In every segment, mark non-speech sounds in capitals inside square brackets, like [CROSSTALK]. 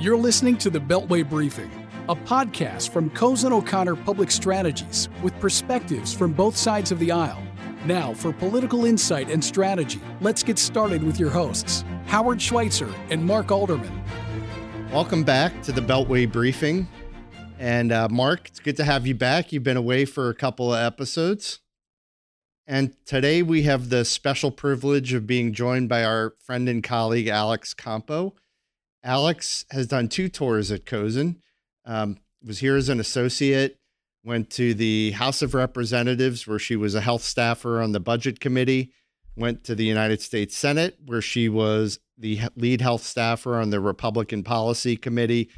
You're listening to the Beltway Briefing, a podcast from Cozen O'Connor Public Strategies with perspectives from both sides of the aisle. Now, for political insight and strategy, let's get started with your hosts, Howard Schweitzer and Mark Alderman. Welcome back to the Beltway Briefing. And uh, Mark, it's good to have you back. You've been away for a couple of episodes. And today we have the special privilege of being joined by our friend and colleague, Alex Campau. Alex has done two tours at Cozen. Um, was here as an associate. Went to the House of Representatives, where she was a health staffer on the Budget Committee. Went to the United States Senate, where she was the lead health staffer on the Republican Policy Committee,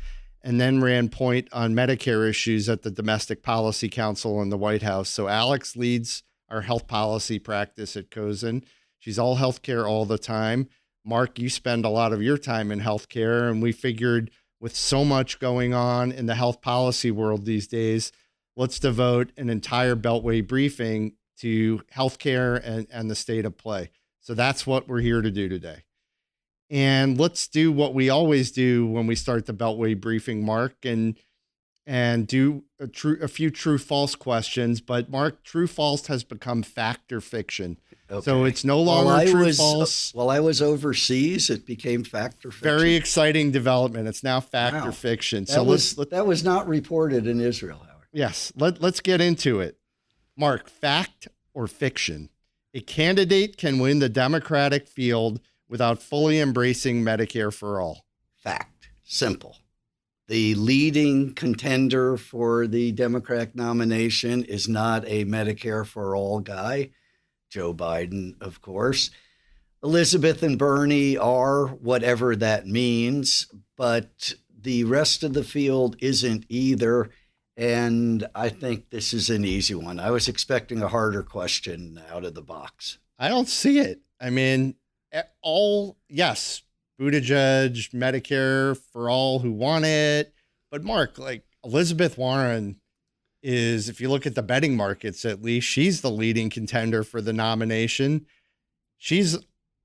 and then ran point on Medicare issues at the Domestic Policy Council in the White House. So Alex leads our health policy practice at Cozen. She's all healthcare all the time. Mark, you spend a lot of your time in healthcare, and we figured with so much going on in the health policy world these days, let's devote an entire Beltway briefing to healthcare and, and the state of play. So that's what we're here to do today. And let's do what we always do when we start the Beltway briefing, Mark, and and do a true a few true false questions. But Mark, true false has become fact or fiction. Okay. So it's no longer while true was, false. Uh, while I was overseas, it became fact or fiction. Very exciting development. It's now fact wow. or fiction. That so was, let's, that was not reported in Israel, Howard. Yes. Let, let's get into it. Mark, fact or fiction? A candidate can win the Democratic field without fully embracing Medicare for all. Fact. Simple. The leading contender for the Democratic nomination is not a Medicare for all guy Joe Biden, of course. Elizabeth and Bernie are whatever that means, but the rest of the field isn't either. And I think this is an easy one. I was expecting a harder question out of the box. I don't see it. I mean, all, yes, Buttigieg, Medicare for all who want it. But Mark, like Elizabeth Warren is if you look at the betting markets, at least she's the leading contender for the nomination. She's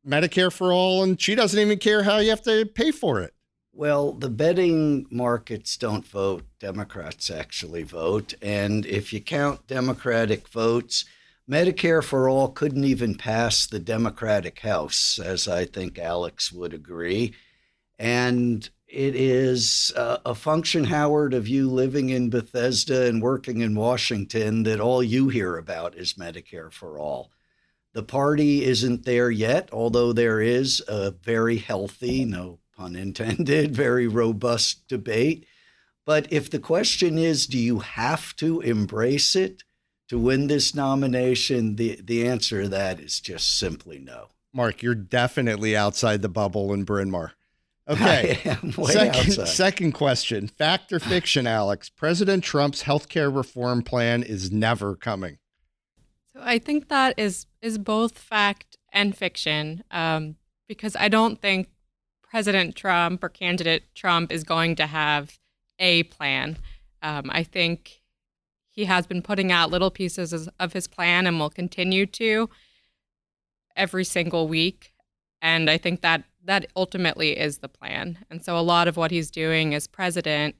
Medicare for all, and she doesn't even care how you have to pay for it. Well, the betting markets don't vote. Democrats actually vote. And if you count Democratic votes, Medicare for all couldn't even pass the Democratic House, as I think Alex would agree. And it is uh, a function, Howard, of you living in Bethesda and working in Washington that all you hear about is Medicare for all. The party isn't there yet, although there is a very healthy, no pun intended, [LAUGHS] very robust debate. But if the question is, do you have to embrace it to win this nomination? The, the answer to that is just simply no. Mark, you're definitely outside the bubble in Bryn Mawr. Okay. [LAUGHS] second, second question Fact or fiction, Alex? President Trump's healthcare reform plan is never coming. So I think that is is both fact and fiction um, because I don't think President Trump or candidate Trump is going to have a plan. Um, I think he has been putting out little pieces of his plan and will continue to every single week. And I think that that ultimately is the plan. And so a lot of what he's doing as president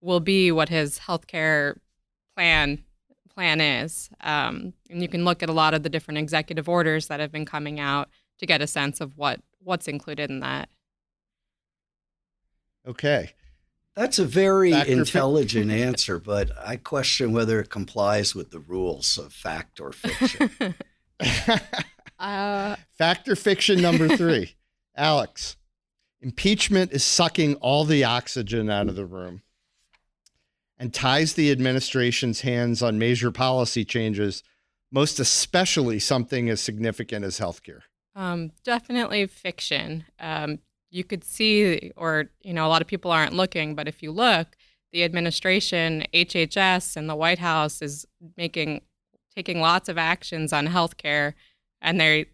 will be what his healthcare plan plan is. Um, and you can look at a lot of the different executive orders that have been coming out to get a sense of what what's included in that. Okay. That's a very intelligent [LAUGHS] answer, but I question whether it complies with the rules of fact or fiction. [LAUGHS] uh, fact or fiction number three. [LAUGHS] Alex, impeachment is sucking all the oxygen out of the room and ties the administration's hands on major policy changes, most especially something as significant as healthcare. Um, definitely fiction. Um, you could see, or, you know, a lot of people aren't looking, but if you look, the administration, HHS, and the White House is making, taking lots of actions on healthcare, and they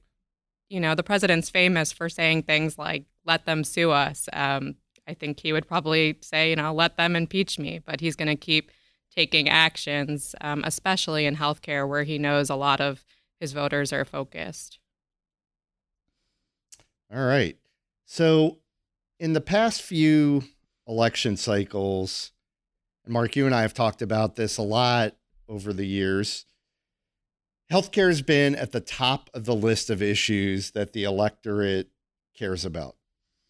you know, the president's famous for saying things like, let them sue us. Um, I think he would probably say, you know, let them impeach me, but he's going to keep taking actions, um, especially in healthcare, where he knows a lot of his voters are focused. All right. So, in the past few election cycles, and Mark, you and I have talked about this a lot over the years. Healthcare has been at the top of the list of issues that the electorate cares about.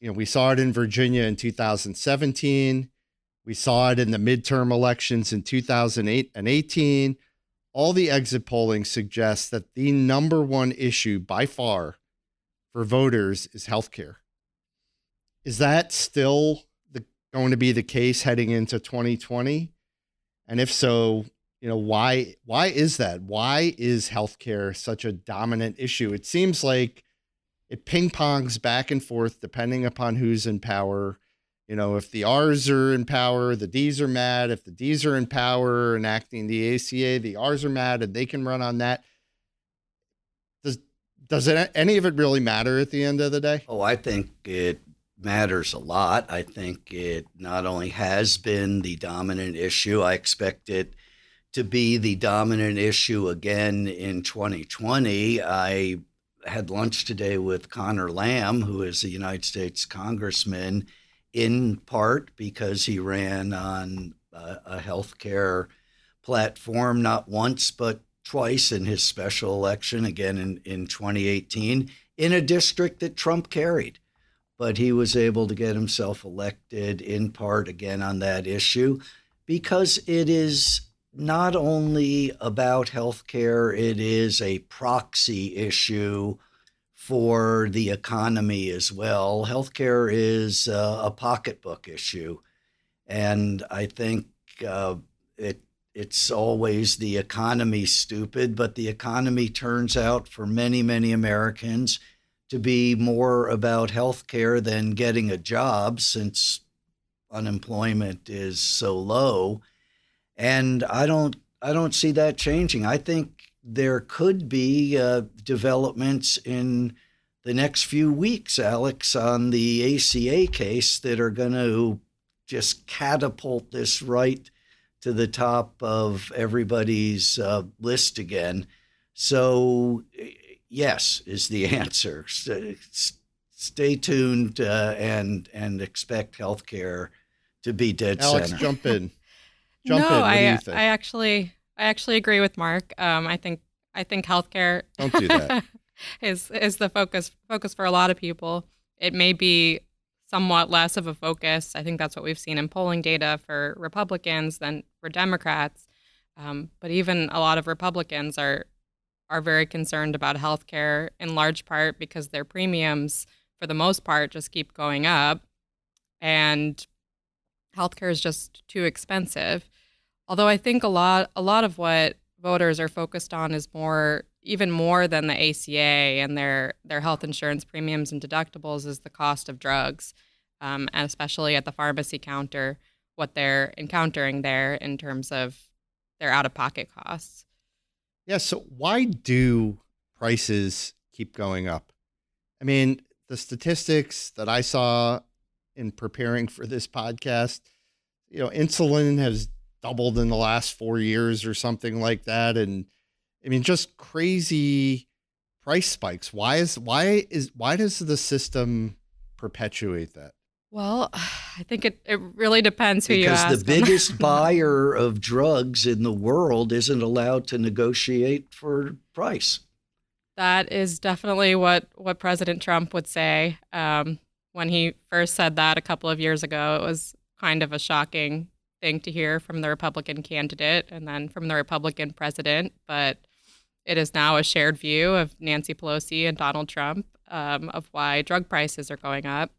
You know, we saw it in Virginia in 2017. We saw it in the midterm elections in 2008 and 18. All the exit polling suggests that the number one issue by far for voters is healthcare. Is that still the, going to be the case heading into 2020? And if so, you know why why is that? Why is healthcare such a dominant issue? It seems like it ping pongs back and forth depending upon who's in power. You know, if the R's are in power, the D's are mad. If the D's are in power enacting the ACA, the R's are mad and they can run on that. Does does it any of it really matter at the end of the day? Oh, I think it matters a lot. I think it not only has been the dominant issue, I expect it to be the dominant issue again in 2020. I had lunch today with Connor Lamb, who is a United States congressman in part because he ran on a, a healthcare platform not once but twice in his special election again in, in 2018 in a district that Trump carried. But he was able to get himself elected in part again on that issue because it is not only about healthcare, it is a proxy issue for the economy as well. Healthcare is uh, a pocketbook issue, and I think uh, it it's always the economy stupid, but the economy turns out for many many Americans to be more about healthcare than getting a job, since unemployment is so low, and I don't I don't see that changing. I think there could be uh, developments in the next few weeks, Alex, on the ACA case that are going to just catapult this right to the top of everybody's uh, list again. So, yes, is the [LAUGHS] answer. Stay tuned uh, and and expect healthcare to be dead Alex, center. jump in. Jump no, in. I, do you think? I actually, I actually agree with Mark. Um, I think, I think healthcare Don't do that. [LAUGHS] is is the focus focus for a lot of people. It may be somewhat less of a focus. I think that's what we've seen in polling data for Republicans than for Democrats. Um, but even a lot of Republicans are are very concerned about healthcare in large part because their premiums, for the most part, just keep going up, and healthcare is just too expensive. Although I think a lot a lot of what voters are focused on is more even more than the ACA and their their health insurance premiums and deductibles is the cost of drugs, um, and especially at the pharmacy counter, what they're encountering there in terms of their out of pocket costs. Yeah. So why do prices keep going up? I mean, the statistics that I saw in preparing for this podcast, you know, insulin has doubled in the last four years or something like that. And I mean, just crazy price spikes. Why is why is why does the system perpetuate that? Well, I think it, it really depends who you ask. because the biggest [LAUGHS] buyer of drugs in the world isn't allowed to negotiate for price. That is definitely what, what President Trump would say. Um, when he first said that a couple of years ago, it was kind of a shocking thing to hear from the Republican candidate and then from the Republican president. But it is now a shared view of Nancy Pelosi and Donald Trump um, of why drug prices are going up.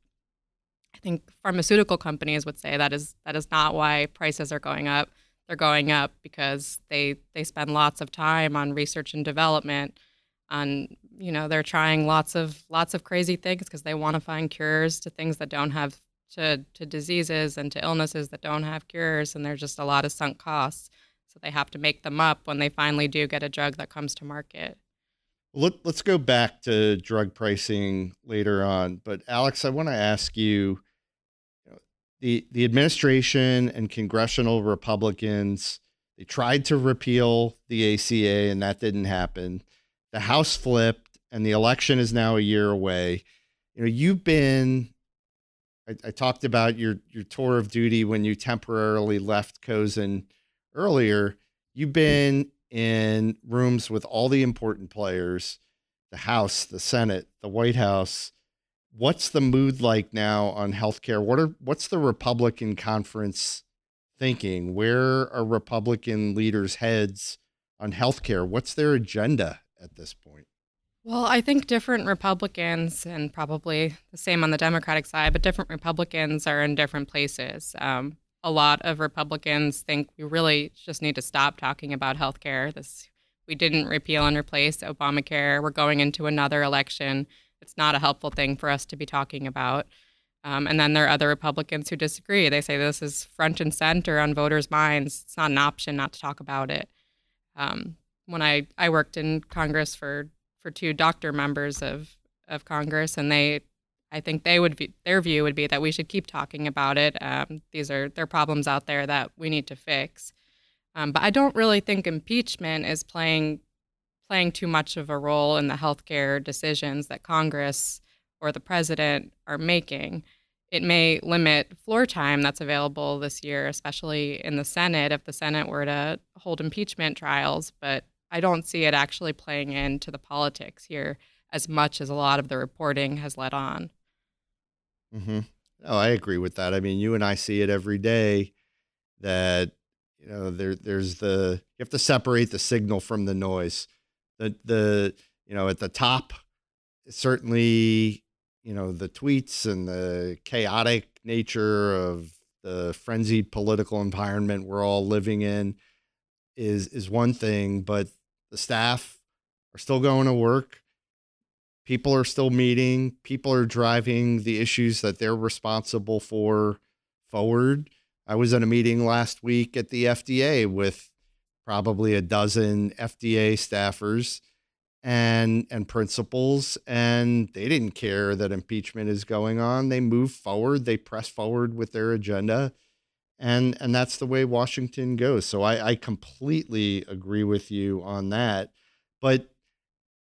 I think pharmaceutical companies would say that is that is not why prices are going up. They're going up because they they spend lots of time on research and development. On you know they're trying lots of lots of crazy things because they want to find cures to things that don't have to to diseases and to illnesses that don't have cures, and there's just a lot of sunk costs. So they have to make them up when they finally do get a drug that comes to market. Let, let's go back to drug pricing later on. But Alex, I want to ask you, the the administration and congressional Republicans they tried to repeal the ACA and that didn't happen. The House flipped and the election is now a year away. You know, you've been I, I, talked about your your tour of duty when you temporarily left Cozen earlier. You've been in rooms with all the important players, the House, the Senate, the White House. What's the mood like now on healthcare? What are what's the Republican conference thinking? Where are Republican leaders' heads on healthcare? What's their agenda at this point? Well, I think different Republicans, and probably the same on the Democratic side, but different Republicans are in different places. Um, a lot of Republicans think we really just need to stop talking about health care. This we didn't repeal and replace Obamacare. We're going into another election. It's not a helpful thing for us to be talking about. Um, and then there are other Republicans who disagree. They say this is front and center on voters' minds. It's not an option not to talk about it. Um, when I, I worked in Congress for, for two doctor members of, of Congress, and they I think they would be their view would be that we should keep talking about it. Um, these are there are problems out there that we need to fix. Um, but I don't really think impeachment is playing playing too much of a role in the healthcare decisions that Congress or the president are making. It may limit floor time that's available this year, especially in the Senate, if the Senate were to hold impeachment trials. But I don't see it actually playing into the politics here as much as a lot of the reporting has led on. Mm-hmm. Oh, I agree with that. I mean, you and I see it every day that you know there there's the you have to separate the signal from the noise. The the you know at the top certainly you know the tweets and the chaotic nature of the frenzied political environment we're all living in is is one thing, but the staff are still going to work. People are still meeting. People are driving the issues that they're responsible for forward. I was in a meeting last week at the fda with probably a dozen fda staffers and and principals and they didn't care that impeachment is going on. They move forward. They press forward with their agenda and and that's the way washington goes so i i completely agree with you on that but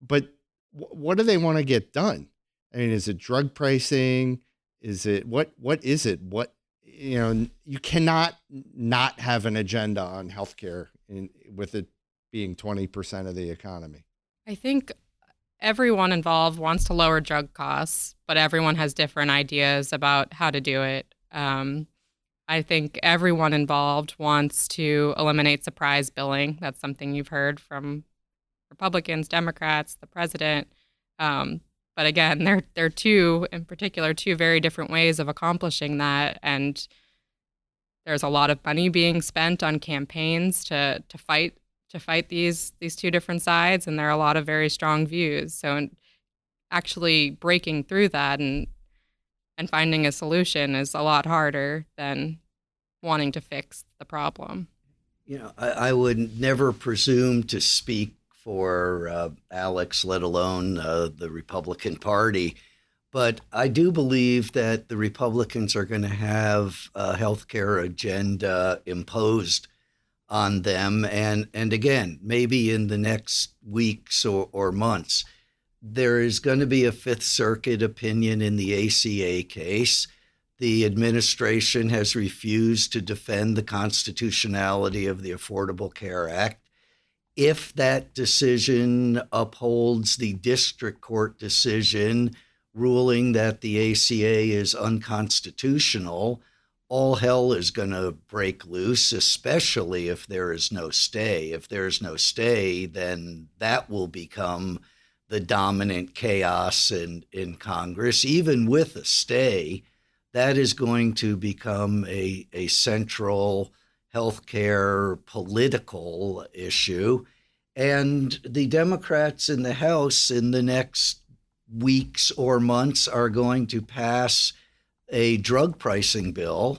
but what do they want to get done? I mean, is it drug pricing? Is it what? What is it? What you know? You cannot not have an agenda on healthcare in, with it being twenty percent of the economy. I think everyone involved wants to lower drug costs, but everyone has different ideas about how to do it. Um, I think everyone involved wants to eliminate surprise billing. That's something you've heard from Republicans, Democrats, the president. Um, but again, there there are two in particular, two very different ways of accomplishing that, and there's a lot of money being spent on campaigns to to fight to fight these these two different sides, and there are a lot of very strong views. So, actually breaking through that and and finding a solution is a lot harder than wanting to fix the problem. You know, I, I would never presume to speak for uh, Alex, let alone uh, the Republican Party. But I do believe that the Republicans are going to have a healthcare agenda imposed on them. And, and again, maybe in the next weeks or, or months, there is going to be a Fifth Circuit opinion in the ACA case. The administration has refused to defend the constitutionality of the Affordable Care Act if that decision upholds the district court decision ruling that the ACA is unconstitutional, all hell is going to break loose, especially if there is no stay. If there's no stay, then that will become the dominant chaos in, in Congress. Even with a stay, that is going to become a, a central healthcare political issue. And the Democrats in the House in the next weeks or months are going to pass a drug pricing bill,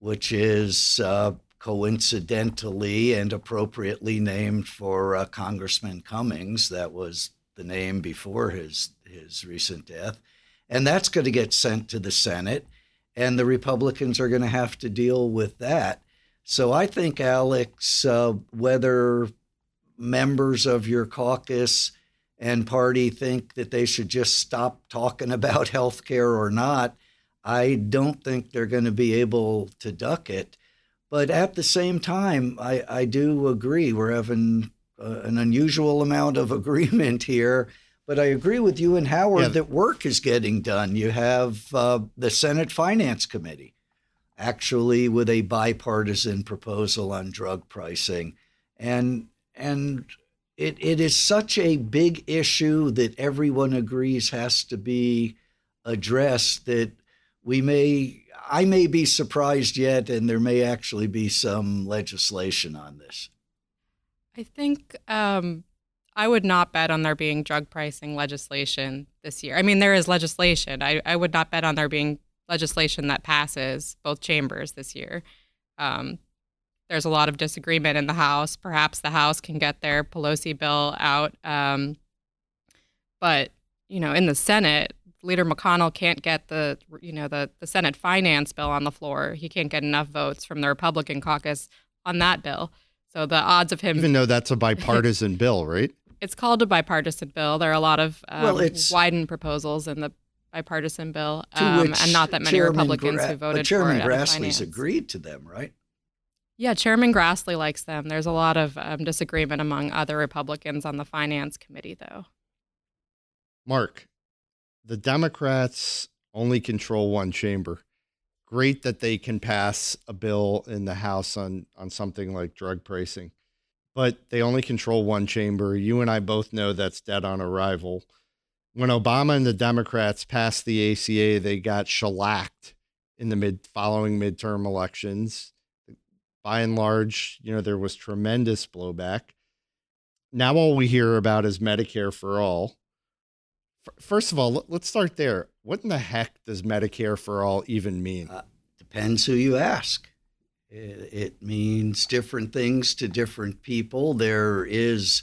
which is uh, coincidentally and appropriately named for uh, Congressman Cummings. That was the name before his his recent death, and that's going to get sent to the Senate, and the Republicans are going to have to deal with that. So I think, Alex, uh, whether members of your caucus and party think that they should just stop talking [LAUGHS] about health care or not, I don't think they're going to be able to duck it. But at the same time, I, I do agree we're having uh, an unusual amount of [LAUGHS] agreement here. But I agree with you and Howard yeah. that work is getting done. You have uh, the Senate Finance Committee actually with a bipartisan proposal on drug pricing. And and it, it is such a big issue that everyone agrees has to be addressed that we may I may be surprised yet and there may actually be some legislation on this. I think um, I would not bet on there being drug pricing legislation this year. I mean, there is legislation. I, I would not bet on there being legislation that passes both chambers this year. Um, there's a lot of disagreement in the House. Perhaps the House can get their Pelosi bill out. Um, but, you know, in the Senate, Leader McConnell can't get the, you know, the, the Senate finance bill on the floor. He can't get enough votes from the Republican caucus on that bill. So the odds of him. Even though that's a bipartisan [LAUGHS] bill, right? It's called a bipartisan bill. There are a lot of um, well, it's, Wyden proposals in the bipartisan bill, um, and not that many Chairman Republicans Gra- who voted Chairman for it. Chairman Grassley's agreed to them, right? Yeah, Chairman Grassley likes them. There's a lot of um, disagreement among other Republicans on the Finance Committee, though. Mark, the Democrats only control one chamber. Great that they can pass a bill in the House on, on something like drug pricing, but they only control one chamber. You and I both know that's dead on arrival when Obama and the Democrats passed the ACA, they got shellacked in the mid following midterm elections. By and large, you know, there was tremendous blowback. Now all we hear about is Medicare for all. First of all, let's start there. What in the heck does Medicare for all even mean? Uh, depends who you ask. It, it means different things to different people. There is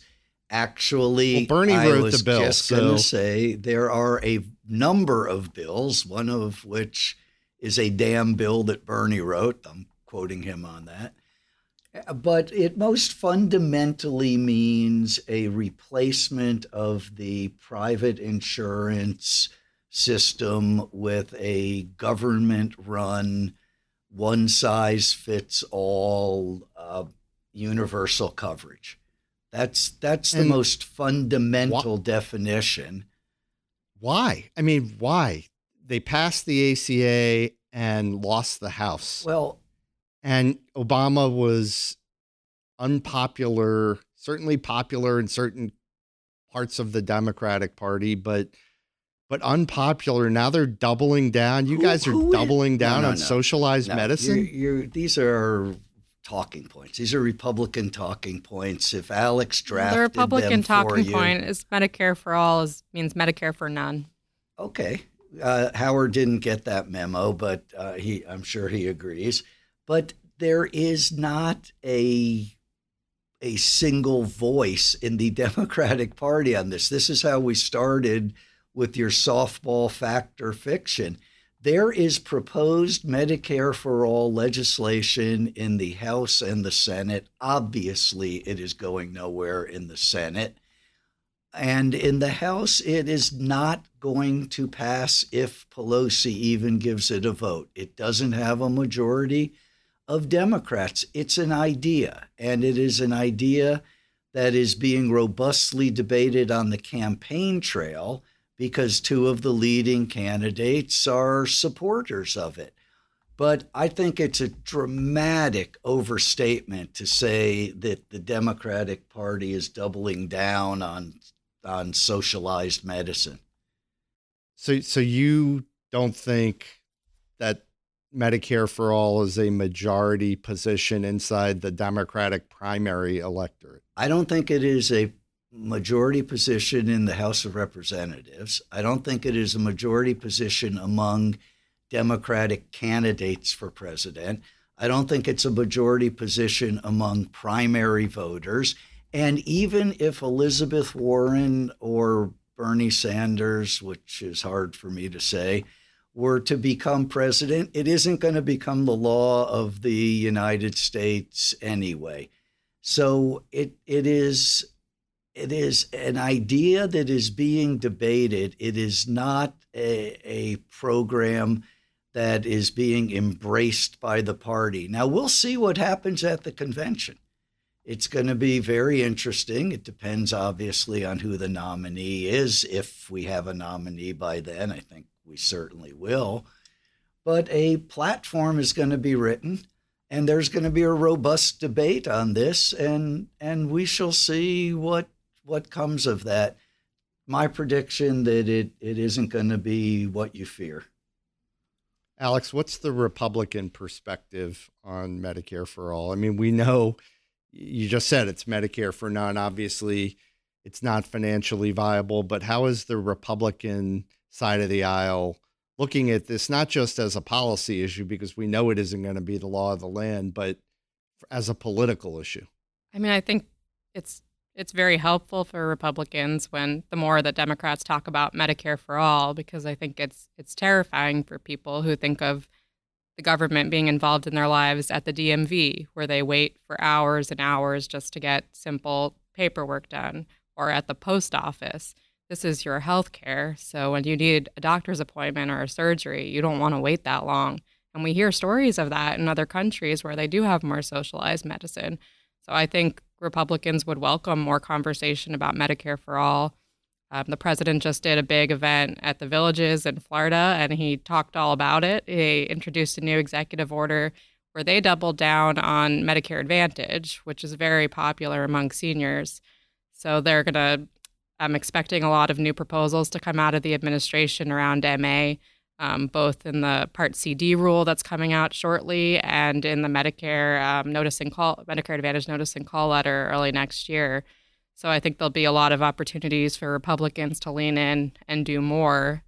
actually well, Bernie I wrote was the bill. Just so. going to say there are a number of bills, one of which is a damn bill that Bernie wrote. I'm quoting him on that. But it most fundamentally means a replacement of the private insurance system with a government run, one size fits all uh, universal coverage. That's that's the most fundamental wh- definition. Why? I mean, why? They passed the ACA and lost the House. Well, and Obama was unpopular, certainly popular in certain parts of the Democratic Party, but but unpopular. Now they're doubling doubling down. You who, guys are doubling down no, no, on no. socialized medicine. You're, you're, these are talking points. These are Republican talking points. If Alex drafted the Republican talking you, point is Medicare for all is means Medicare for none. Okay, uh, Howard didn't get that memo, but uh, he I'm sure he agrees. But there is not a a single voice in the [LAUGHS] Democratic Party on this. This is how we started with your softball factor fiction. There is proposed Medicare for all legislation in the House and the Senate. Obviously, it is going nowhere in the Senate. And in the House, it is not going to pass if Pelosi even gives it a vote. It doesn't have a majority of Democrats. It's an idea, and it is an idea that is being robustly debated on the campaign trail because two of the leading candidates are supporters of it. But I think it's a dramatic overstatement to say that the Democratic Party is doubling down on on socialized medicine. So so you don't think that Medicare for all is a majority position inside the Democratic primary electorate? I don't think it is a majority position in the House of Representatives. I don't think it is a majority position among Democratic candidates for president. I don't think it's a majority position among primary voters. And even if Elizabeth Warren or Bernie Sanders, which is hard for me to say, were to become president, it isn't going to become the law of the United States anyway. So it it is it is an idea that is being debated. It is not a, a program that is being embraced by the party. Now, we'll see what happens at the convention. It's going to be very interesting. It depends, obviously, on who the nominee is. If we have a nominee by then, I think we certainly will. But a platform is going to be written, and there's going to be a robust debate on this, and and we shall see what what comes of that. My prediction that it it isn't going to be what you fear. Alex, what's the Republican perspective on Medicare for all? I mean, we know you just said it's Medicare for none. Obviously, it's not financially viable, but how is the Republican side of the aisle looking at this, not just as a policy issue, because we know it isn't going to be the law of the land, but as a political issue? I mean, I think it's it's very helpful for Republicans when the more that Democrats talk about Medicare for all, because I think it's it's terrifying for people who think of the government being involved in their lives at the DMV, where they wait for hours and hours just to get simple paperwork done, or at the post office. This is your health care. So when you need a doctor's appointment or a surgery, you don't want to wait that long. And we hear stories of that in other countries where they do have more socialized medicine. So I think Republicans would welcome more conversation about Medicare for all um, the president just did a big event at the villages in Florida and he talked all about it. He introduced a new executive order where they doubled down on Medicare Advantage, which is very popular among seniors. So they're going to, I'm expecting a lot of new proposals to come out of the administration around MA, um, both in the Part CD rule that's coming out shortly and in the Medicare um, notice and call, Medicare Advantage notice and call letter early next year. So I think there'll be a lot of opportunities for Republicans to lean in and do more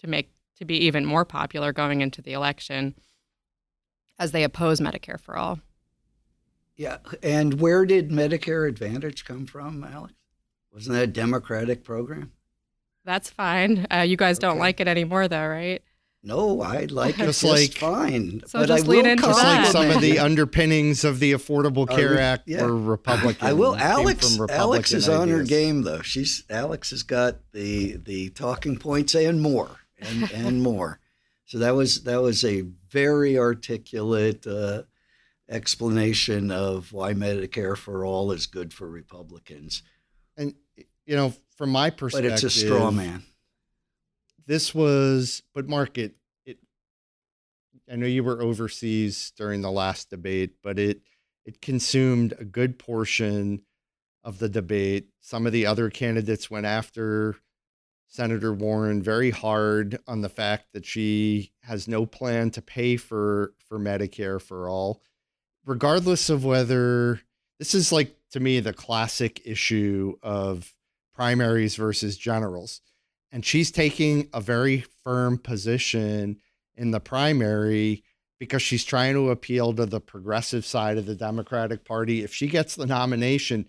to make to be even more popular going into the election as they oppose Medicare for all. Yeah, and where did Medicare Advantage come from, Alex? Wasn't that a Democratic program? That's fine. Uh, you guys don't like it anymore, though, right? No, I like it just, just like, fine. So but just I lean into just that. like some of the [LAUGHS] underpinnings of the Affordable Care uh, Act yeah. were Republican. I will. Alex, Alex is ideas. on her game though. She's Alex has got the the talking points and more and [LAUGHS] and more. So that was that was a very articulate uh, explanation of why Medicare for all is good for Republicans. And you know, from my perspective, but it's a straw man this was, but Mark, it, it, I know you were overseas during the last debate, but it, it consumed a good portion of the debate. Some of the other candidates went after Senator Warren very hard on the fact that she has no plan to pay for for Medicare for all, regardless of whether this is like to me the classic issue of primaries versus generals and she's taking a very firm position in the primary because she's trying to appeal to the progressive side of the Democratic Party. If she gets the nomination,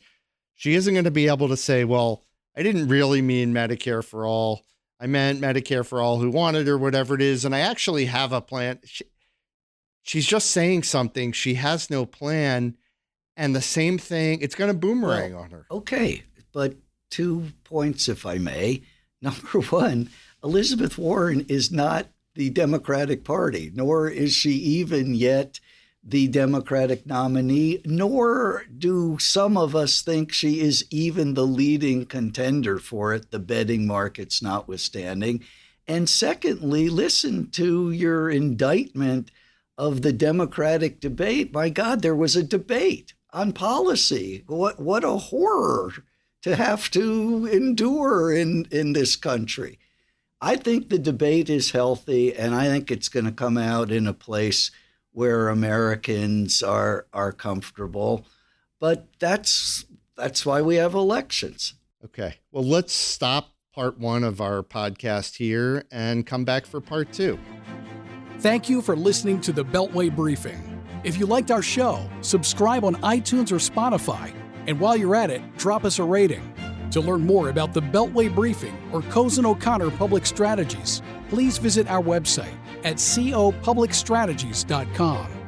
she isn't going to be able to say, well, I didn't really mean Medicare for all. I meant Medicare for all who wanted or whatever it is. And I actually have a plan. She, she's just saying something. She has no plan. And the same thing, it's going to boomerang well, on her. Okay. But two points, if I may. [LAUGHS] Number one, Elizabeth Warren is not the Democratic Party, nor is she even yet the Democratic nominee, nor do some of us think she is even the leading contender for it, the betting markets notwithstanding. And secondly, listen to your indictment of the Democratic debate. My God, there was a debate on policy. What, what a horror to have to endure in, in this country. I think the debate is healthy, and I think it's going to come out in a place where Americans are are comfortable. But that's that's why we have elections. Okay. Well, let's stop part one of our podcast here and come back for part two. Thank you for listening to the Beltway Briefing. If you liked our show, subscribe on iTunes or Spotify and while you're at it, drop us a rating. To learn more about the Beltway Briefing or Cozen O'Connor Public Strategies, please visit our website at copublicstrategies.com.